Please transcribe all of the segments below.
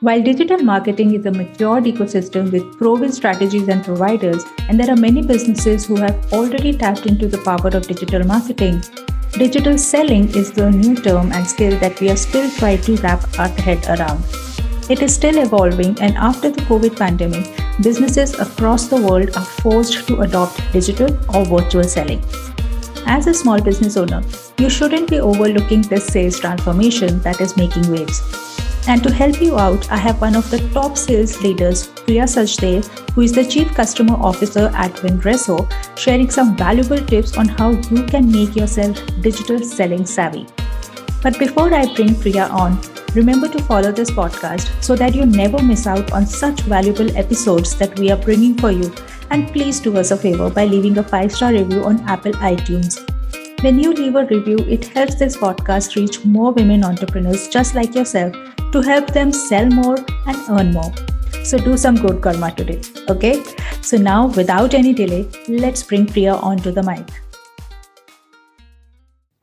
While digital marketing is a matured ecosystem with proven strategies and providers, and there are many businesses who have already tapped into the power of digital marketing, digital selling is the new term and skill that we are still trying to wrap our head around. It is still evolving, and after the COVID pandemic, businesses across the world are forced to adopt digital or virtual selling. As a small business owner, you shouldn't be overlooking this sales transformation that is making waves. And to help you out, I have one of the top sales leaders, Priya Sachdev, who is the Chief Customer Officer at Vengresso, sharing some valuable tips on how you can make yourself digital selling savvy. But before I bring Priya on, remember to follow this podcast so that you never miss out on such valuable episodes that we are bringing for you. And please do us a favor by leaving a five star review on Apple iTunes. When you leave a review, it helps this podcast reach more women entrepreneurs just like yourself to help them sell more and earn more. So do some good karma today. Okay? So now, without any delay, let's bring Priya onto the mic.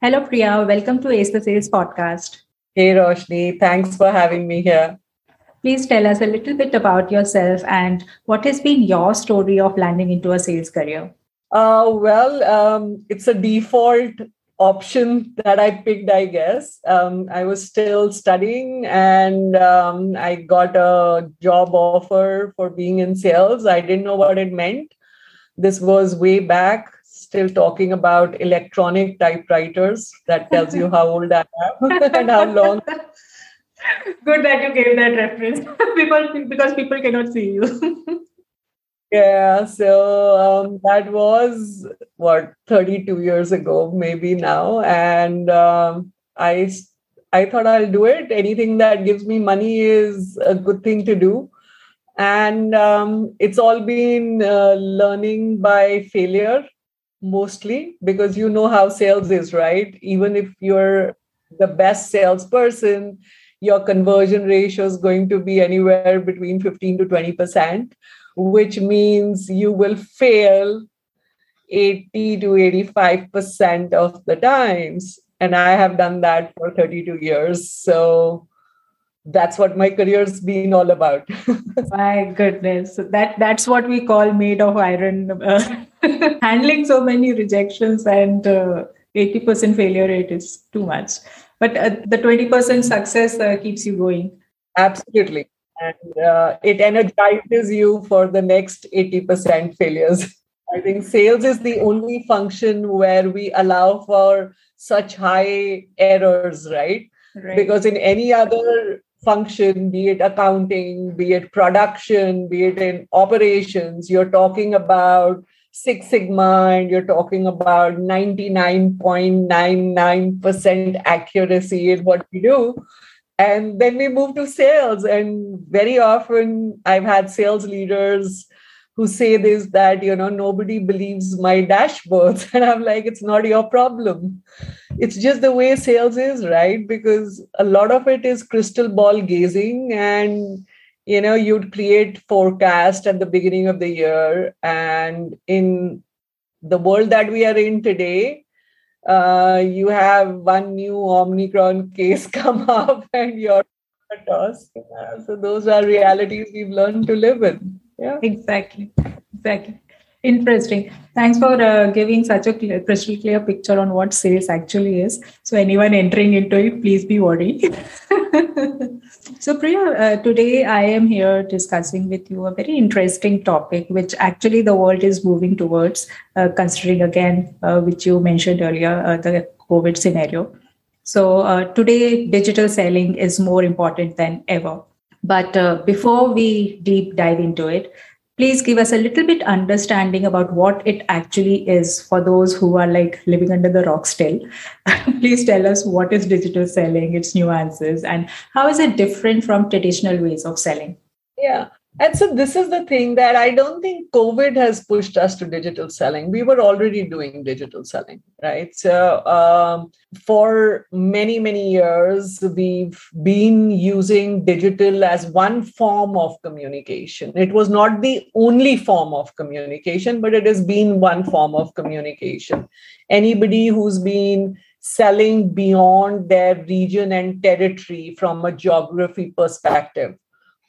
Hello, Priya. Welcome to Ace the Sales podcast. Hey, Roshni. Thanks for having me here. Please tell us a little bit about yourself and what has been your story of landing into a sales career. Uh, well, um, it's a default option that I picked, I guess. Um, I was still studying and um, I got a job offer for being in sales. I didn't know what it meant. This was way back, still talking about electronic typewriters. That tells you how old I am and how long. Good that you gave that reference. people because people cannot see you. Yeah, so um, that was what 32 years ago, maybe now, and um, I I thought I'll do it. Anything that gives me money is a good thing to do, and um, it's all been uh, learning by failure mostly because you know how sales is, right? Even if you're the best salesperson, your conversion ratio is going to be anywhere between 15 to 20 percent which means you will fail 80 to 85% of the times. And I have done that for 32 years. So that's what my career's been all about. my goodness. That that's what we call made of iron. Uh, handling so many rejections and uh, 80% failure rate is too much. But uh, the 20% success uh, keeps you going. Absolutely and uh, it energizes you for the next 80% failures. I think sales is the only function where we allow for such high errors, right? right? Because in any other function, be it accounting, be it production, be it in operations, you're talking about Six Sigma and you're talking about 99.99% accuracy in what you do and then we move to sales. And very often i've had sales leaders who say this that you know nobody believes my dashboards. And i'm like it's not your problem. It's just the way sales is right? Because a lot of it is crystal ball gazing. And you know you'd create forecast at the beginning of the year. And in the world that we are in today uh, you have one new Omicron case come up and you're tossed. So those are realities we've learned to live with. Yeah, exactly, exactly. Interesting. Thanks for uh, giving such a clear, crystal clear picture on what sales actually is. So anyone entering into it, please be worried. so Priya, uh, today I am here discussing with you a very interesting topic, which actually the world is moving towards, uh, considering again, uh, which you mentioned earlier, uh, the COVID scenario. So uh, today, digital selling is more important than ever. But before we deep dive into it, please give us a little bit understanding about what it actually is for those who are like living under the rock still. Please tell us what is digital selling its nuances and how is it different from traditional ways of selling? Yeah and so this is the thing that I don't think COVID has pushed us to digital selling. We were already doing digital selling, right? So um, for many, many years, we've been using digital as one form of communication. It was not the only form of communication, but it has been one form of communication. Anybody who's been selling beyond their region and territory from a geography perspective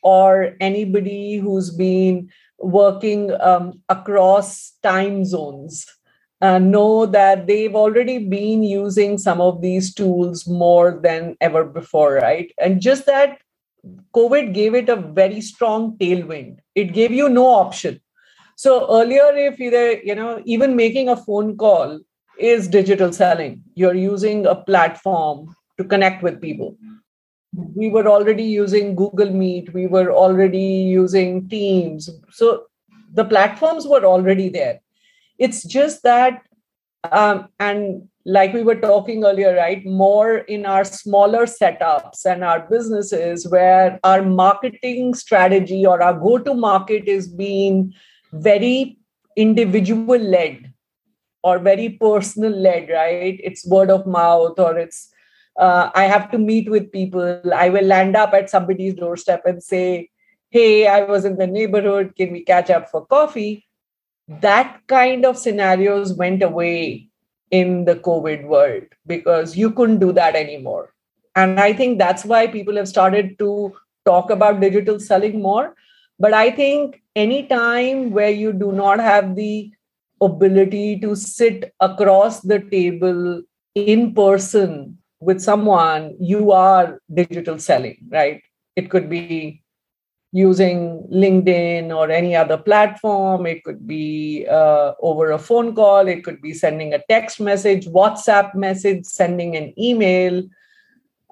or anybody who's been working um, across time zones uh, know that they've already been using some of these tools more than ever before, right? And just that COVID gave it a very strong tailwind. It gave you no option. So earlier, if either, you know, even making a phone call is digital selling, you're using a platform to connect with people. We were already using Google Meet, we were already using Teams. So the platforms were already there. It's just that um, and like we were talking earlier right more in our smaller setups and our businesses where our marketing strategy or our go to market is being very individual led or very personal led right? It's word of mouth or it's uh, i have to meet with people i will land up at somebody's doorstep and say hey i was in the neighborhood can we catch up for coffee that kind of scenarios went away in the COVID world because you couldn't do that anymore. And I think that's why people have started to talk about digital selling more. But I think any time where you do not have the ability to sit across the table in person with someone, you are digital selling, right? It could be using LinkedIn or any other platform. It could be uh, over a phone call. It could be sending a text message, WhatsApp message, sending an email,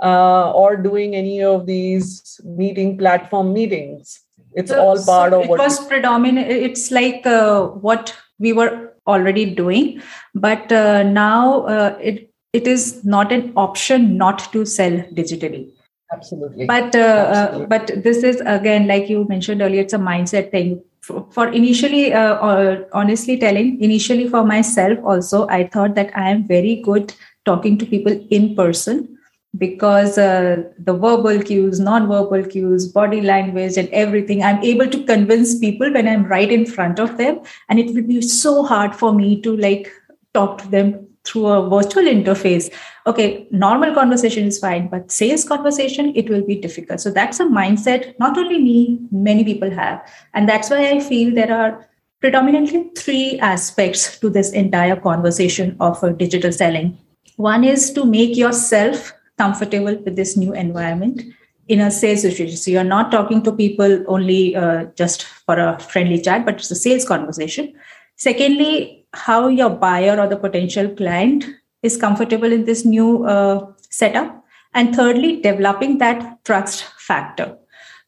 uh, or doing any of these meeting platform meetings. It's so, all part so of what. It was predominant. It's like uh, what we were already doing, but uh, now uh, it it is not an option not to sell digitally. Absolutely. But uh, uh, but this is again like you mentioned earlier it's a mindset thing. For, for initially uh, uh, honestly telling initially for myself also i thought that i am very good talking to people in person because uh, the verbal cues non-verbal cues body language and everything i'm able to convince people when i'm right in front of them and it would be so hard for me to like talk to them through a virtual interface okay normal conversation is fine but sales conversation it will be difficult. So that's a mindset not only me many people have. And that's why i feel there are predominantly three aspects to this entire conversation of digital selling. One is to make yourself comfortable with this new environment in a sales situation. So you're not talking to people only uh, just for a friendly chat but it's a sales conversation. Secondly how your buyer or the potential client is comfortable in this new uh, setup. And thirdly, developing that trust factor.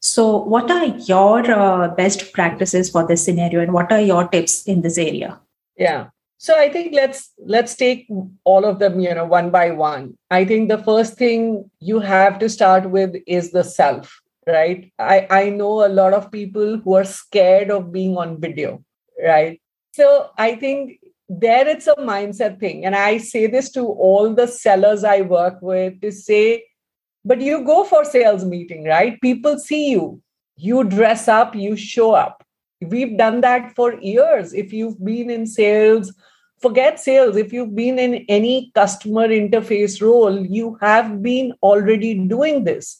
So, what are your uh, best practices for this scenario, and what are your tips in this area? Yeah. So I think let's let's take all of them, you know, one by one. I think the first thing you have to start with is the self, right? I I know a lot of people who are scared of being on video, right? So I think there it's a mindset thing. And I say this to all the sellers I work with to say, but you go for sales meeting, right? People see you, you dress up, you show up. We've done that for years. If you've been in sales, forget sales. If you've been in any customer interface role, you have been already doing this.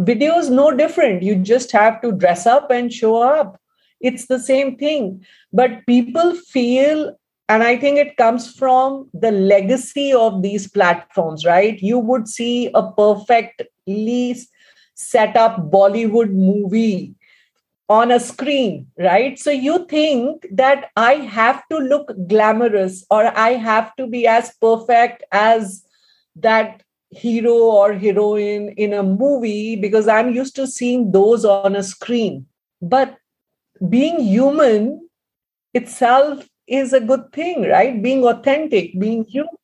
Video is no different. You just have to dress up and show up it's the same thing. But people feel and i think it comes from the legacy of these platforms right? You would see a perfectly set up bollywood movie on a screen right? So you think that i have to look glamorous or i have to be as perfect as that hero or heroine in a movie because i'm used to seeing those on a screen. But being human itself is a good thing, right? Being authentic, being human.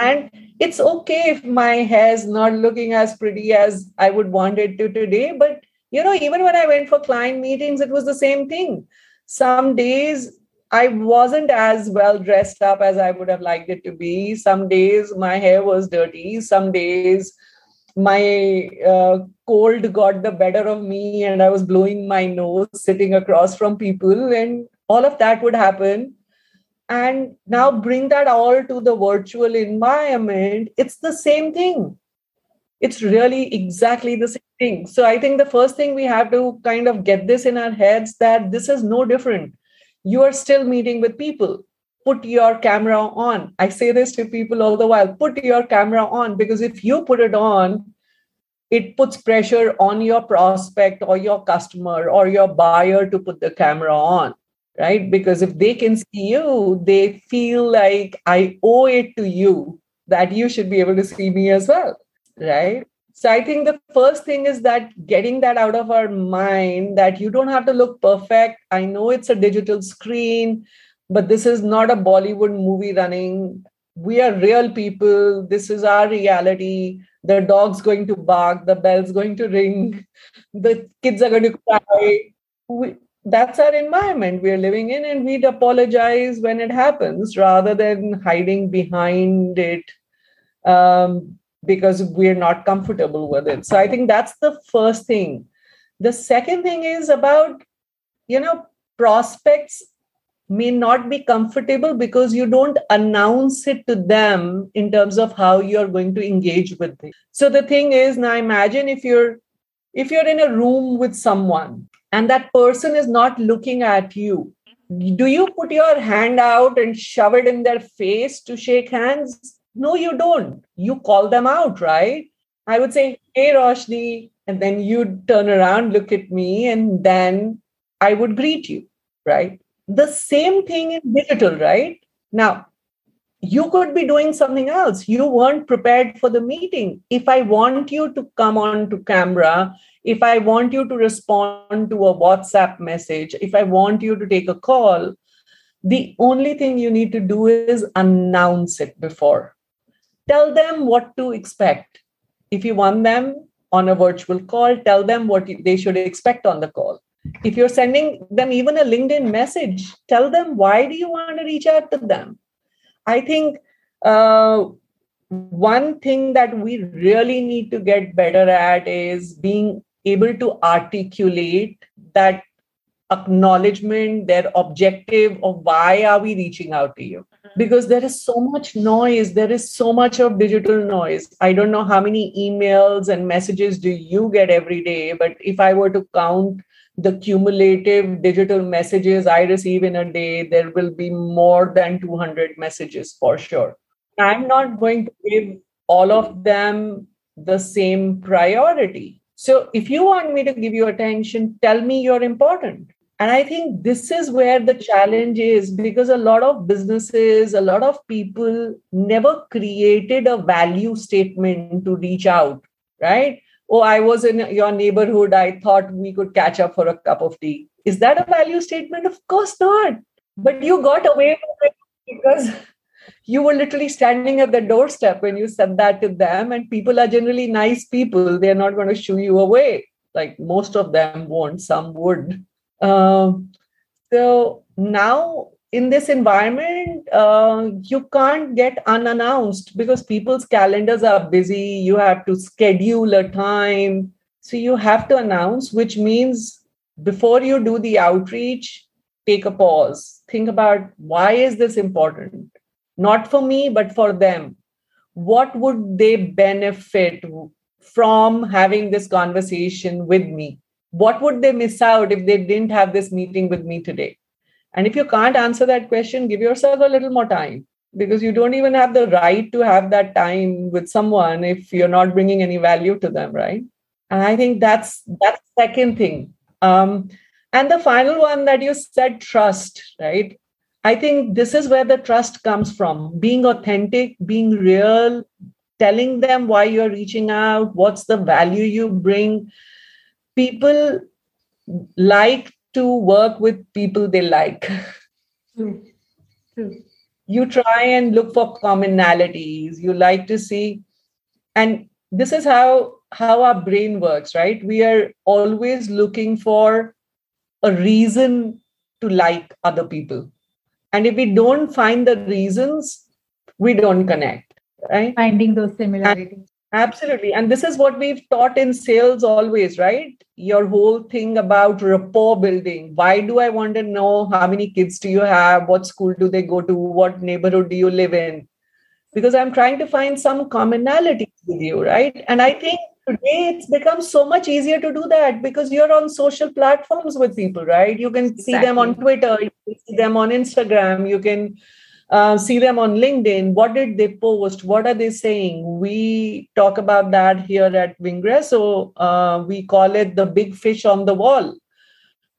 And it's okay if my hair is not looking as pretty as I would want it to today. But, you know, even when I went for client meetings, it was the same thing. Some days I wasn't as well dressed up as I would have liked it to be. Some days my hair was dirty. Some days my uh, cold got the better of me and I was blowing my nose sitting across from people, and all of that would happen. And now bring that all to the virtual environment, it's the same thing. it's really exactly the same thing. So I think the first thing we have to kind of get this in our heads that this is no different. You are still meeting with people. Put your camera on. I say this to people all the while put your camera on because if you put it on, it puts pressure on your prospect or your customer or your buyer to put the camera on right? Because if they can see you they feel like i owe it to you that you should be able to see me as well right? So i think the first thing is that getting that out of our mind that you don't have to look perfect. I know it's a digital screen but this is not a bollywood movie running. We are real people. This is our reality. The dog's going to bark. The bell's going to ring. The kids are going to cry. We, that's our environment we're living in and we'd apologize when it happens rather than hiding behind it um, because we're not comfortable with it. So I think that's the first thing. The second thing is about, you know, prospects may not be comfortable because you don't announce it to them in terms of how you're going to engage with it. So the thing is, now imagine if you're if you're in a room with someone and that person is not looking at you, do you put your hand out and shove it in their face to shake hands? No, you don't. You call them out, right? I would say, Hey, Roshni. And then you'd turn around, look at me, and then I would greet you, right? The same thing in digital, right? Now, you could be doing something else. You weren't prepared for the meeting. If I want you to come on to camera, if I want you to respond to a WhatsApp message, if I want you to take a call, the only thing you need to do is announce it before tell them what to expect. If you want them on a virtual call, tell them what they should expect on the call. If you're sending them even a LinkedIn message, tell them why do you want to reach out to them. I think uh, one thing that we really need to get better at is being able to articulate that acknowledgement their objective of why are we reaching out to you. Because there is so much noise there is so much of digital noise. I don't know how many emails and messages do you get every day but if i were to count the cumulative digital messages i receive in a day there will be more than 200 messages for sure. I'm not going to give all of them the same priority. So if you want me to give you attention tell me you're important. And I think this is where the challenge is because a lot of businesses, a lot of people never created a value statement to reach out, right? Oh, I was in your neighborhood. I thought we could catch up for a cup of tea. Is that a value statement? Of course not. But you got away it because you were literally standing at the doorstep when you said that to them. And people are generally nice people. They're not going to shoo you away. Like most of them won't, some would. Um, so now in this environment, uh, you can't get unannounced because people's calendars are busy. You have to schedule a time. So you have to announce, which means before you do the outreach, take a pause. Think about why is this important? Not for me, but for them. What would they benefit from having this conversation with me? what would they miss out if they didn't have this meeting with me today? And if you can't answer that question, give yourself a little more time because you don't even have the right to have that time with someone if you're not bringing any value to them, right? And I think that's that's second thing. Um, and the final one that you said, trust, right? I think this is where the trust comes from being authentic, being real, telling them why you're reaching out, what's the value you bring, people like to work with people they like. True. True. You try and look for commonalities. You like to see, and this is how how our brain works, right? We are always looking for a reason to like other people. And if we don't find the reasons, we don't connect, right? Finding those similarities. Absolutely. And this is what we've taught in sales always, right? Your whole thing about rapport building. Why do I want to know how many kids do you have? What school do they go to? What neighborhood do you live in? because I'm trying to find some commonalities with you, right? And I think today it's become so much easier to do that because you're on social platforms with people, right? You can see them on Twitter, you can see them on Instagram, you can uh, see them on LinkedIn. What did they post? What are they saying? We talk about that here at Vengresso. Uh, we call it the big fish on the wall.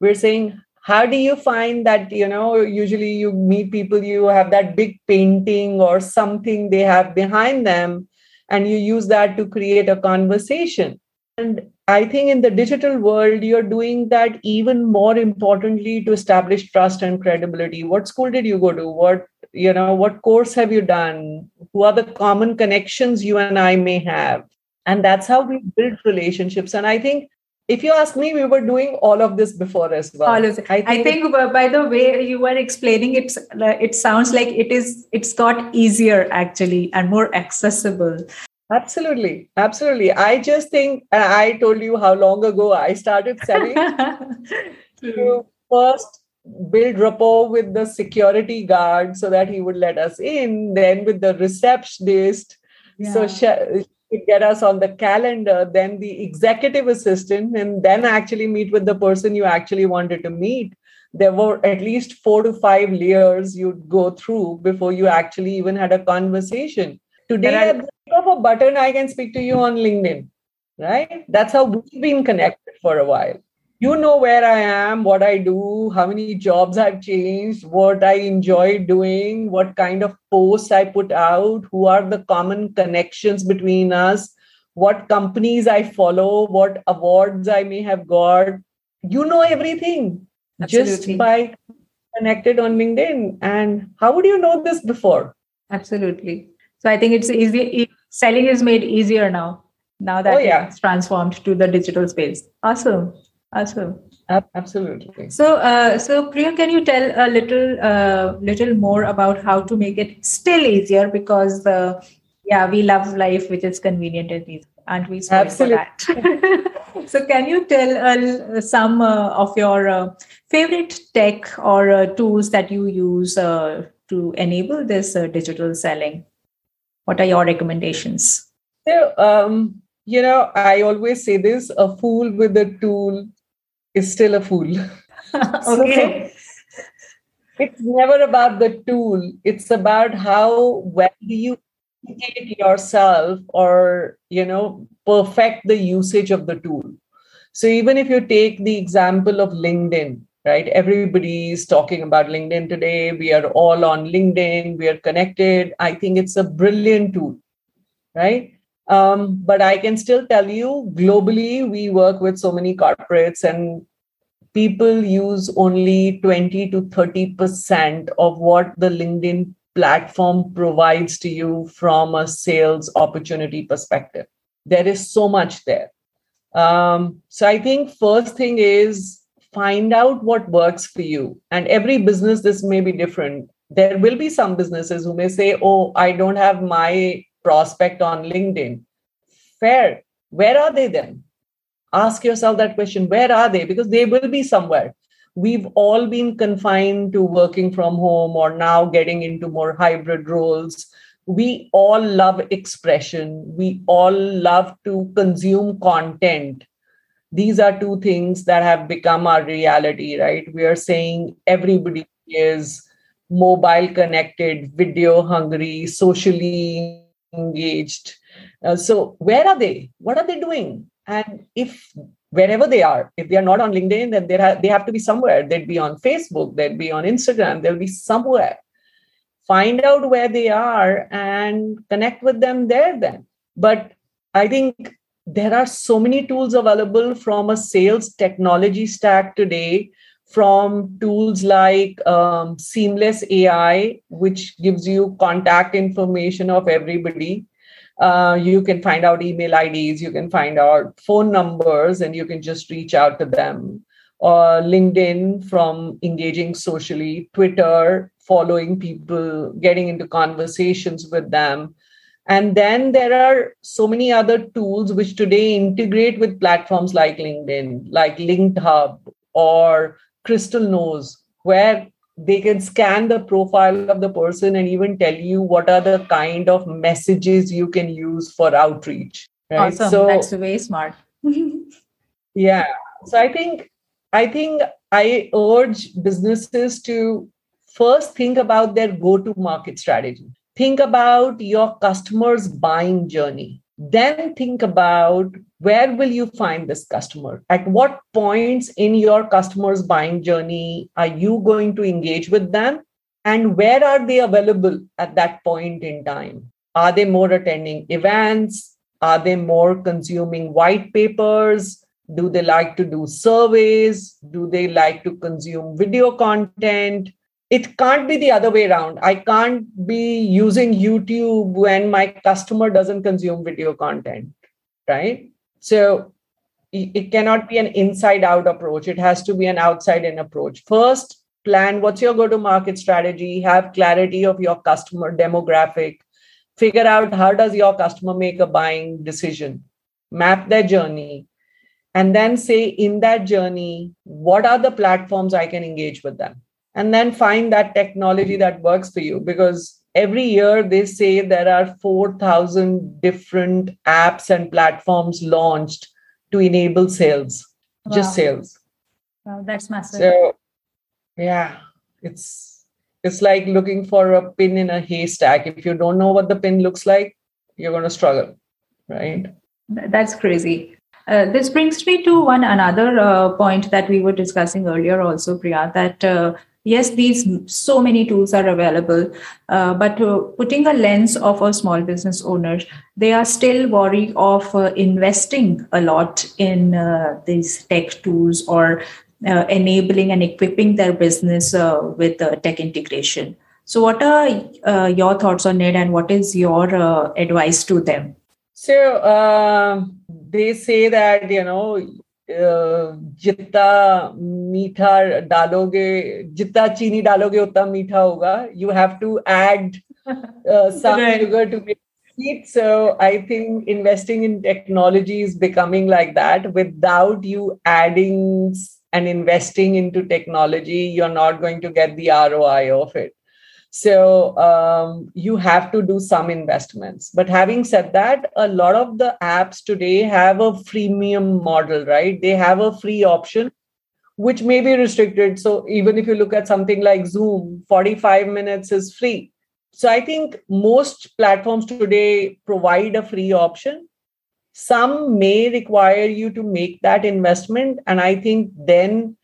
We're saying, how do you find that you know usually you meet people you have that big painting or something they have behind them and you use that to create a conversation and i think in the digital world you're doing that even more importantly to establish trust and credibility what school did you go to what you know what course have you done who are the common connections you and i may have and that's how we build relationships and i think if you ask me, we were doing all of this before as well. I think, I think uh, by the way you were explaining it, uh, it sounds like it is it's got easier actually and more accessible. Absolutely, absolutely. I just think, and I told you how long ago I started selling. to first build rapport with the security guard so that he would let us in. Then with the receptionist. Yeah. So she, she get us on the calendar, then the executive assistant, and then actually meet with the person you actually wanted to meet. There were at least four to five layers you'd go through before you actually even had a conversation. Today, at the click of a button, I can speak to you on LinkedIn, right? That's how we've been connected for a while you know where I am, what I do, how many jobs I've changed, what I enjoy doing, what kind of posts I put out, who are the common connections between us, what companies I follow, what awards I may have got. You know everything Absolutely. just by connected on LinkedIn. And how would you know this before? Absolutely. So I think it's easy. Selling is made easier now. Now that oh, yeah. it's transformed to the digital space. Awesome. Awesome. Absolutely. So, uh, so Priya, can you tell a little, uh, little more about how to make it still easier? Because, uh, yeah, we love life which is convenient and easy, and we Absolutely. for that. so, can you tell uh, some uh, of your uh, favorite tech or uh, tools that you use uh, to enable this uh, digital selling? What are your recommendations? So, um, you know, I always say this: a fool with a tool is still a fool. okay. So, it's never about the tool. It's about how well do you educate yourself or you know perfect the usage of the tool. So even if you take the example of LinkedIn, right? Everybody is talking about LinkedIn today. We are all on LinkedIn. We are connected. I think it's a brilliant tool, right? Um, but I can still tell you globally, we work with so many corporates and people use only 20 to 30% of what the LinkedIn platform provides to you from a sales opportunity perspective. There is so much there. Um, so I think first thing is find out what works for you. And every business, this may be different. There will be some businesses who may say, oh, I don't have my prospect on LinkedIn. Fair. Where are they then? Ask yourself that question where are they? Because they will be somewhere. We've all been confined to working from home or now getting into more hybrid roles. We all love expression. We all love to consume content. These are two things that have become our reality, right? We are saying everybody is mobile connected, video hungry, socially engaged. Uh, so, where are they? What are they doing? And if wherever they are, if they are not on LinkedIn, then they have, they have to be somewhere. They'd be on Facebook, they'd be on Instagram, they'll be somewhere. Find out where they are and connect with them there then. But I think there are so many tools available from a sales technology stack today from tools like um, seamless ai which gives you contact information of everybody uh, you can find out email IDs, you can find out phone numbers, and you can just reach out to them. Or LinkedIn from engaging socially, Twitter, following people, getting into conversations with them. And then there are so many other tools which today integrate with platforms like LinkedIn, like LinkedHub or Crystal Knows, where they can scan the profile of the person and even tell you what are the kind of messages you can use for outreach right? Awesome. so that's way smart. Yeah. So i think i think i urge businesses to first think about their go to market strategy. Think about your customers buying journey then think about where will you find this customer? At what points in your customers buying journey are you going to engage with them? And where are they available at that point in time? Are they more attending events? Are they more consuming white papers? Do they like to do surveys? Do they like to consume video content it can't be the other way around i can't be using youtube when my customer doesn't consume video content right so it cannot be an inside out approach. It has to be an outside in approach. First, plan what's your go to market strategy, have clarity of your customer demographic, figure out how does your customer make a buying decision, map their journey, and then say in that journey, what are the platforms I can engage with them? And then find that technology that works for you. Because every year they say there are 4000 different apps and platforms launched to enable sales wow. just sales. Wow that's massive. So yeah it's it's like looking for a pin in a haystack. If you don't know what the pin looks like you're going to struggle right? That's crazy. Uh, this brings me to one another uh, point that we were discussing earlier also priya that uh, yes these so many tools are available uh, but uh, putting a lens of a small business owner they are still worried of uh, investing a lot in uh, these tech tools or uh, enabling and equipping their business uh, with tech integration. So what are your thoughts on it and what is your advice to them? So they say that you know जितना मीठा डालोगे जितना चीनी डालोगे उतना मीठा होगा you have to add some right. sugar to make it so i think investing in technology is becoming like that without you adding and investing into technology you're not going to get the roi of it so um, you have to do some investments. But having said that, a lot of the apps today have a freemium model, right? They have a free option, which may be restricted. So even if you look at something like Zoom, 45 minutes is free. So I think most platforms today provide a free option. Some may require you to make that investment. And I think then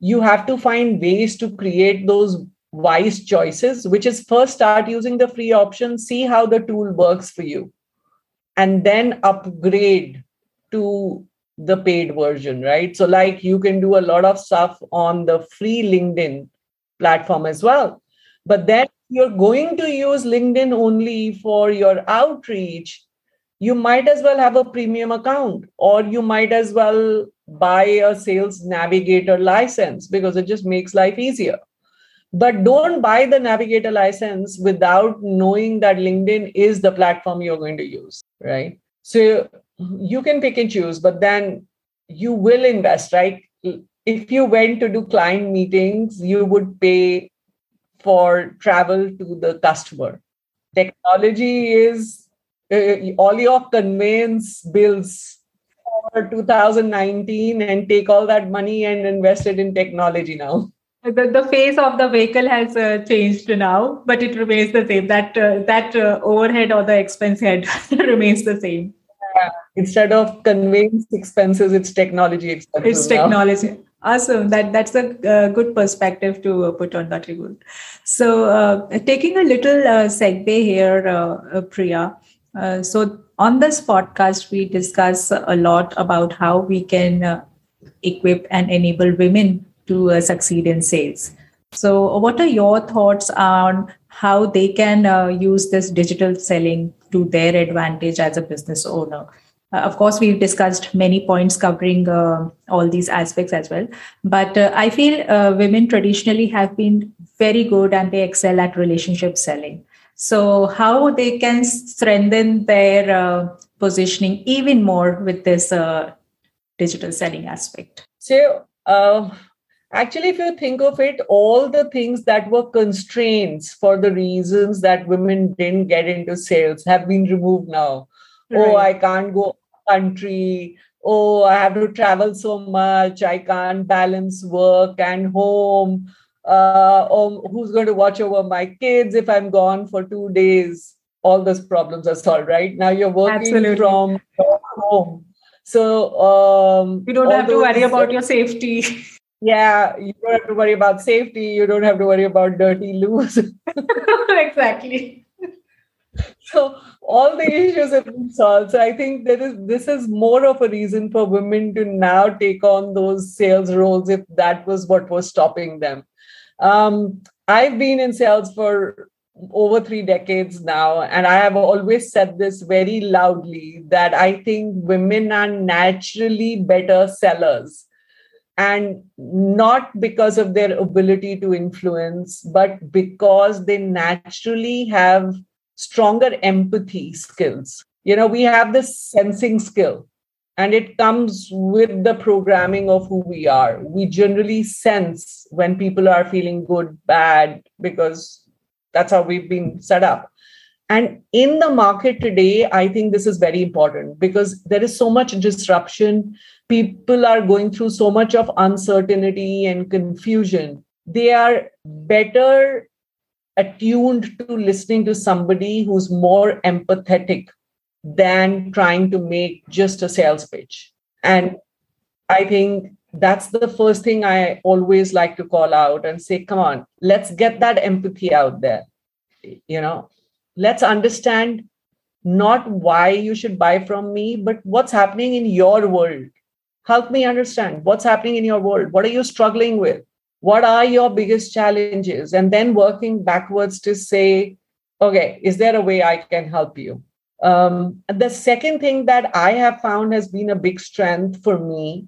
you have to find ways to create those wise choices, which is first start using the free option, see how the tool works for you, and then upgrade to the paid version, right? So, like you can do a lot of stuff on the free LinkedIn platform as well. But then you're going to use LinkedIn only for your outreach, you might as well have a premium account or you might as well buy a sales navigator license because it just makes life easier but don't buy the navigator license without knowing that linkedin is the platform you're going to use right? So you can pick and choose but then you will invest right? If you went to do client meetings you would pay for travel to the customer. Technology is uh, all your conveyance bills for 2019 and take all that money and invest it in technology now the, the face of the vehicle has uh, changed now but it remains the same. That uh, that uh, overhead or the expense head remains the same. Instead of conveyance expenses it's technology expenses it's technology. Now. awesome. That that's a uh, good perspective to uh, put on that Rigul. so uh, taking a little segue here priya so on this podcast we discuss a lot about how we can equip and enable women to uh, succeed in sales. So, what are your thoughts on how they can uh, use this digital selling to their advantage as a business owner? Uh, of course, we've discussed many points covering uh, all these aspects as well. But uh, I feel uh, women traditionally have been very good and they excel at relationship selling. So, how they can strengthen their positioning even more with this digital selling aspect? So, actually if you think of it all the things that were constraints for the reasons that women didn't get into sales have been removed now. Right. oh i can't go country. Oh i have to travel so much. I can't balance work and home. Uh, oh, who's going to watch over my kids if i'm gone for two days? All those problems are solved right? Now you're working Absolutely. from home. So um, you don't have to worry about your safety yeah you don't have to worry about safety you don't have to worry about dirty loos exactly. So all the issues have been solved. So i think there is this is more of a reason for women to now take on those sales roles if that was what was stopping them. Um, i've been in sales for over three decades now and i have always said this very loudly that i think women are naturally better sellers and not because of their ability to influence, but because they naturally have stronger empathy skills. You know, we have this sensing skill, and it comes with the programming of who we are. We generally sense when people are feeling good, bad, because that's how we've been set up. And in the market today, I think this is very important because there is so much disruption people are going through so much of uncertainty and confusion, they are better attuned to listening to somebody who's more empathetic than trying to make just a sales pitch. And I think that's the first thing I always like to call out and say, come on, let's get that empathy out there. You know, let's understand not why you should buy from me, but what's happening in your world. Help me understand what's happening in your world. What are you struggling with? What are your biggest challenges? And then working backwards to say okay is there a way i can help you? Um, the second thing that i have found has been a big strength for me.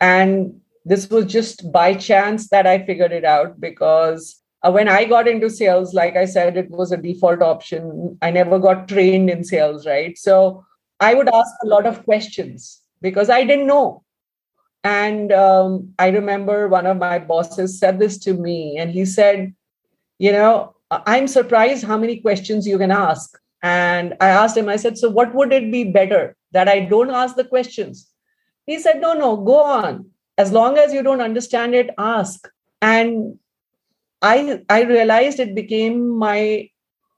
And this was just by chance that i figured it out because uh, when i got into sales like i said it was a default option i never got trained in sales right so i would ask a lot of questions because i didn't know and um, I remember one of my bosses said this to me, and he said, You know, I'm surprised how many questions you can ask. And I asked him, I said, So what would it be better that I don't ask the questions? He said, No, no, go on. As long as you don't understand it, ask. And I, I realized it became my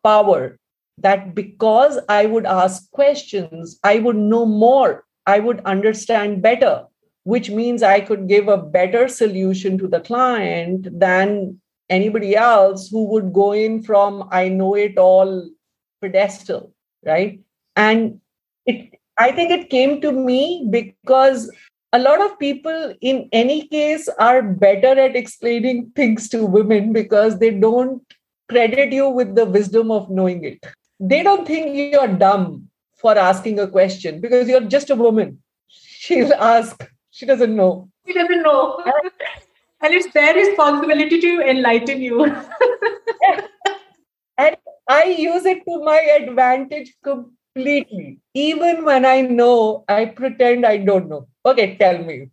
power that because I would ask questions, I would know more, I would understand better which means I could give a better solution to the client than anybody else who would go in from I know it all pedestal, right? And it I think it came to me because a lot of people in any case are better at explaining things to women because they don't credit you with the wisdom of knowing it. They don't think you're dumb for asking a question because you're just a woman. She'll ask, she doesn't know. She doesn't know. and it's their responsibility to enlighten you. and I use it to my advantage completely. Even when I know, I pretend I don't know. Okay, tell me.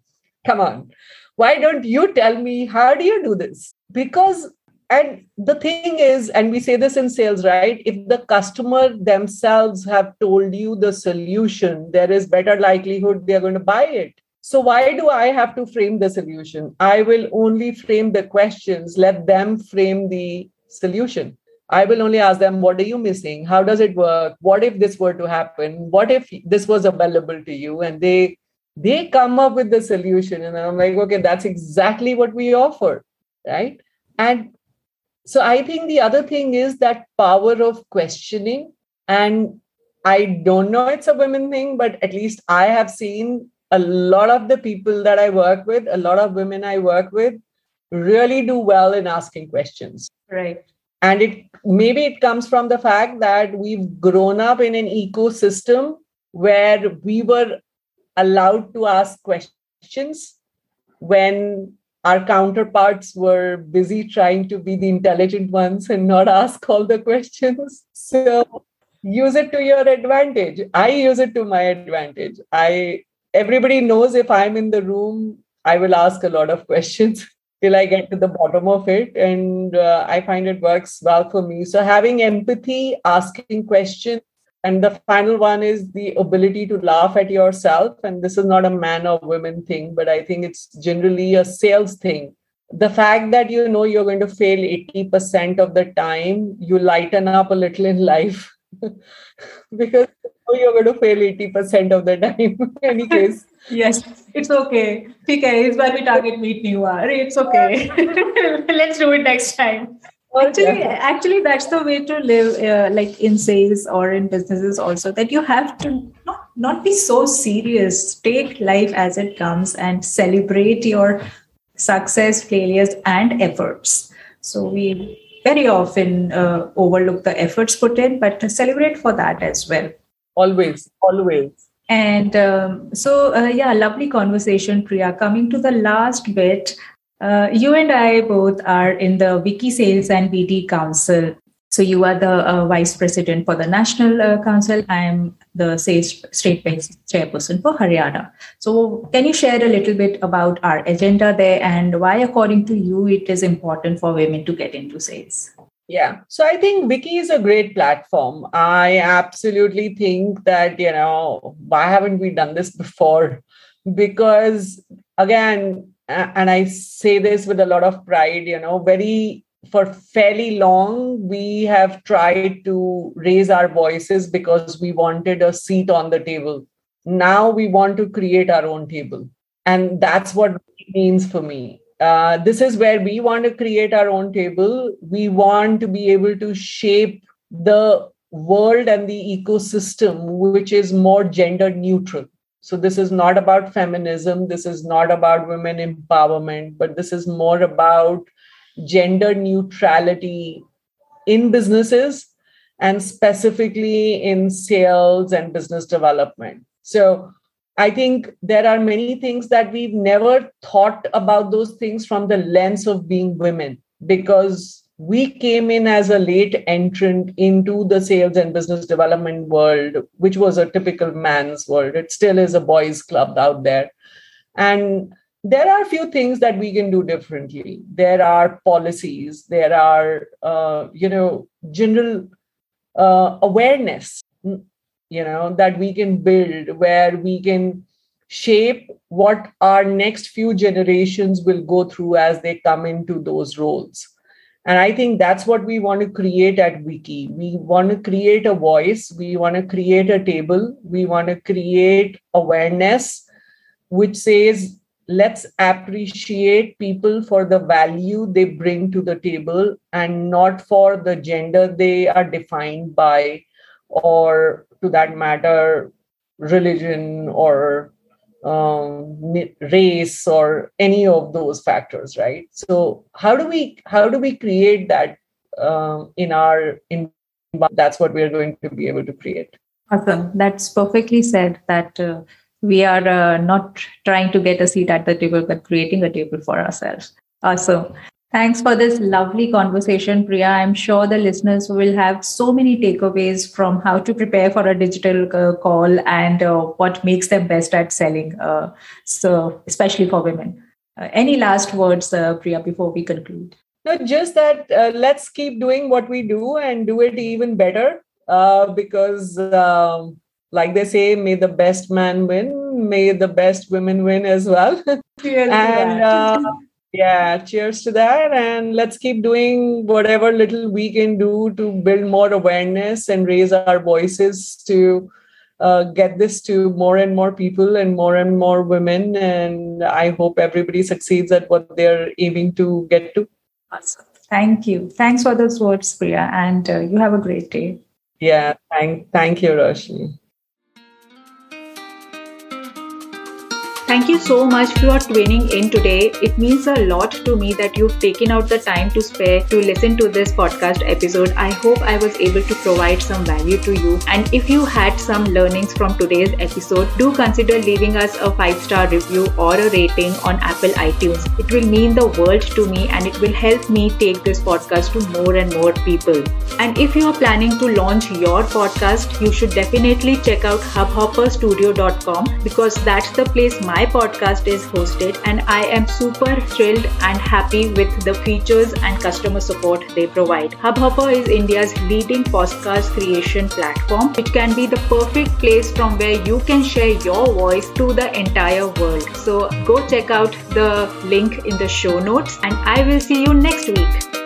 Come on. Why don't you tell me how do you do this? Because and the thing is and we say this in sales right if the customer themselves have told you the solution there is better likelihood they're going to buy it so, why do I have to frame the solution? I will only frame the questions, let them frame the solution. I will only ask them, What are you missing? How does it work? What if this were to happen? What if this was available to you? And they they come up with the solution and i'm like okay that's exactly what we offer right and so i think the other thing is that power of questioning and i don't know it's a women thing but at least i have seen a lot of the people that I work with, a lot of women I work with, really do well in asking questions. Right. And it maybe it comes from the fact that we've grown up in an ecosystem where we were allowed to ask questions when our counterparts were busy trying to be the intelligent ones and not ask all the questions. So use it to your advantage. I use it to my advantage. I everybody knows if I'm in the room, I will ask a lot of questions. till I get to the bottom of it. And uh, I find it works well for me. So having empathy, asking questions, and the final one is the ability to laugh at yourself. And this is not a man or woman thing but i think it's generally a sales thing. The fact that you know you're going to fail 80% of the time you lighten up a little in life. Because you're going to fail 80% of the time. In any case. Yes it's okay. okay it's why we target meet new it's okay. Let's do it next time. Actually, actually, that's the way to live, uh, like in sales or in businesses also. That you have to not not be so serious. Take life as it comes and celebrate your success, failures, and efforts. So we very often uh, overlook the efforts put in, but celebrate for that as well. Always, always. And um, so, uh, yeah, lovely conversation, Priya. Coming to the last bit, uh, you and I both are in the WICCI Sales and BD Council. So you are the uh, vice president for the National uh, Council. I am the sales state-based chairperson for Haryana. So can you share a little bit about our agenda there and why, according to you, it is important for women to get into sales? Yeah. So I think WICCI is a great platform. I absolutely think that, you know, why haven't we done this before? Because again, and I say this with a lot of pride, you know, very for fairly long, we have tried to raise our voices because we wanted a seat on the table. Now we want to create our own table. And that's what it means for me. Uh, this is where we want to create our own table. We want to be able to shape the world and the ecosystem, which is more gender neutral. So, this is not about feminism, this is not about women empowerment, but this is more about gender neutrality in businesses and specifically in sales and business development. So I think there are many things that we've never thought about those things from the lens of being women because we came in as a late entrant into the sales and business development world, which was a typical man's world. It still is a boys' club out there. And there are a few things that we can do differently there are policies there are uh, you know general uh, awareness you know that we can build where we can shape what our next few generations will go through as they come into those roles and i think that's what we want to create at WICCI. We want to create a voice. We want to create a table. We want to create awareness which says let's appreciate people for the value they bring to the table and not for the gender they are defined by or to that matter religion or um, race or any of those factors right so how do we how do we create that um, in our in that's what we're going to be able to create awesome that's perfectly said that uh, we are uh, not trying to get a seat at the table, but creating a table for ourselves. Awesome. Thanks for this lovely conversation, Priya. I'm sure the listeners will have so many takeaways from how to prepare for a digital uh, call and uh, what makes them best at selling. Uh, so, especially for women. Uh, any last words, uh, Priya, before we conclude? No, just that uh, let's keep doing what we do and do it even better because um, like they say, may the best man win, may the best women win as well. and yeah, cheers to that. And let's keep doing whatever little we can do to build more awareness and raise our voices to uh, get this to more and more people and more and more women. And I hope everybody succeeds at what they're aiming to get to. Awesome. Thank you. Thanks for those words, Priya. And uh, you have a great day. Yeah, thank, thank you, Roshni. Thank you so much for tuning in today. It means a lot to me that you've taken out the time to spare to listen to this podcast episode. I hope I was able to provide some value to you. And if you had some learnings from today's episode, do consider leaving us a five star review or a rating on Apple iTunes. It will mean the world to me and it will help me take this podcast to more and more people. And if you are planning to launch your podcast, you should definitely check out hubhopperstudio.com because that's the place my my podcast is hosted, and I am super thrilled and happy with the features and customer support they provide. Hubhopper is India's leading podcast creation platform, which can be the perfect place from where you can share your voice to the entire world. So go check out the link in the show notes, and I will see you next week.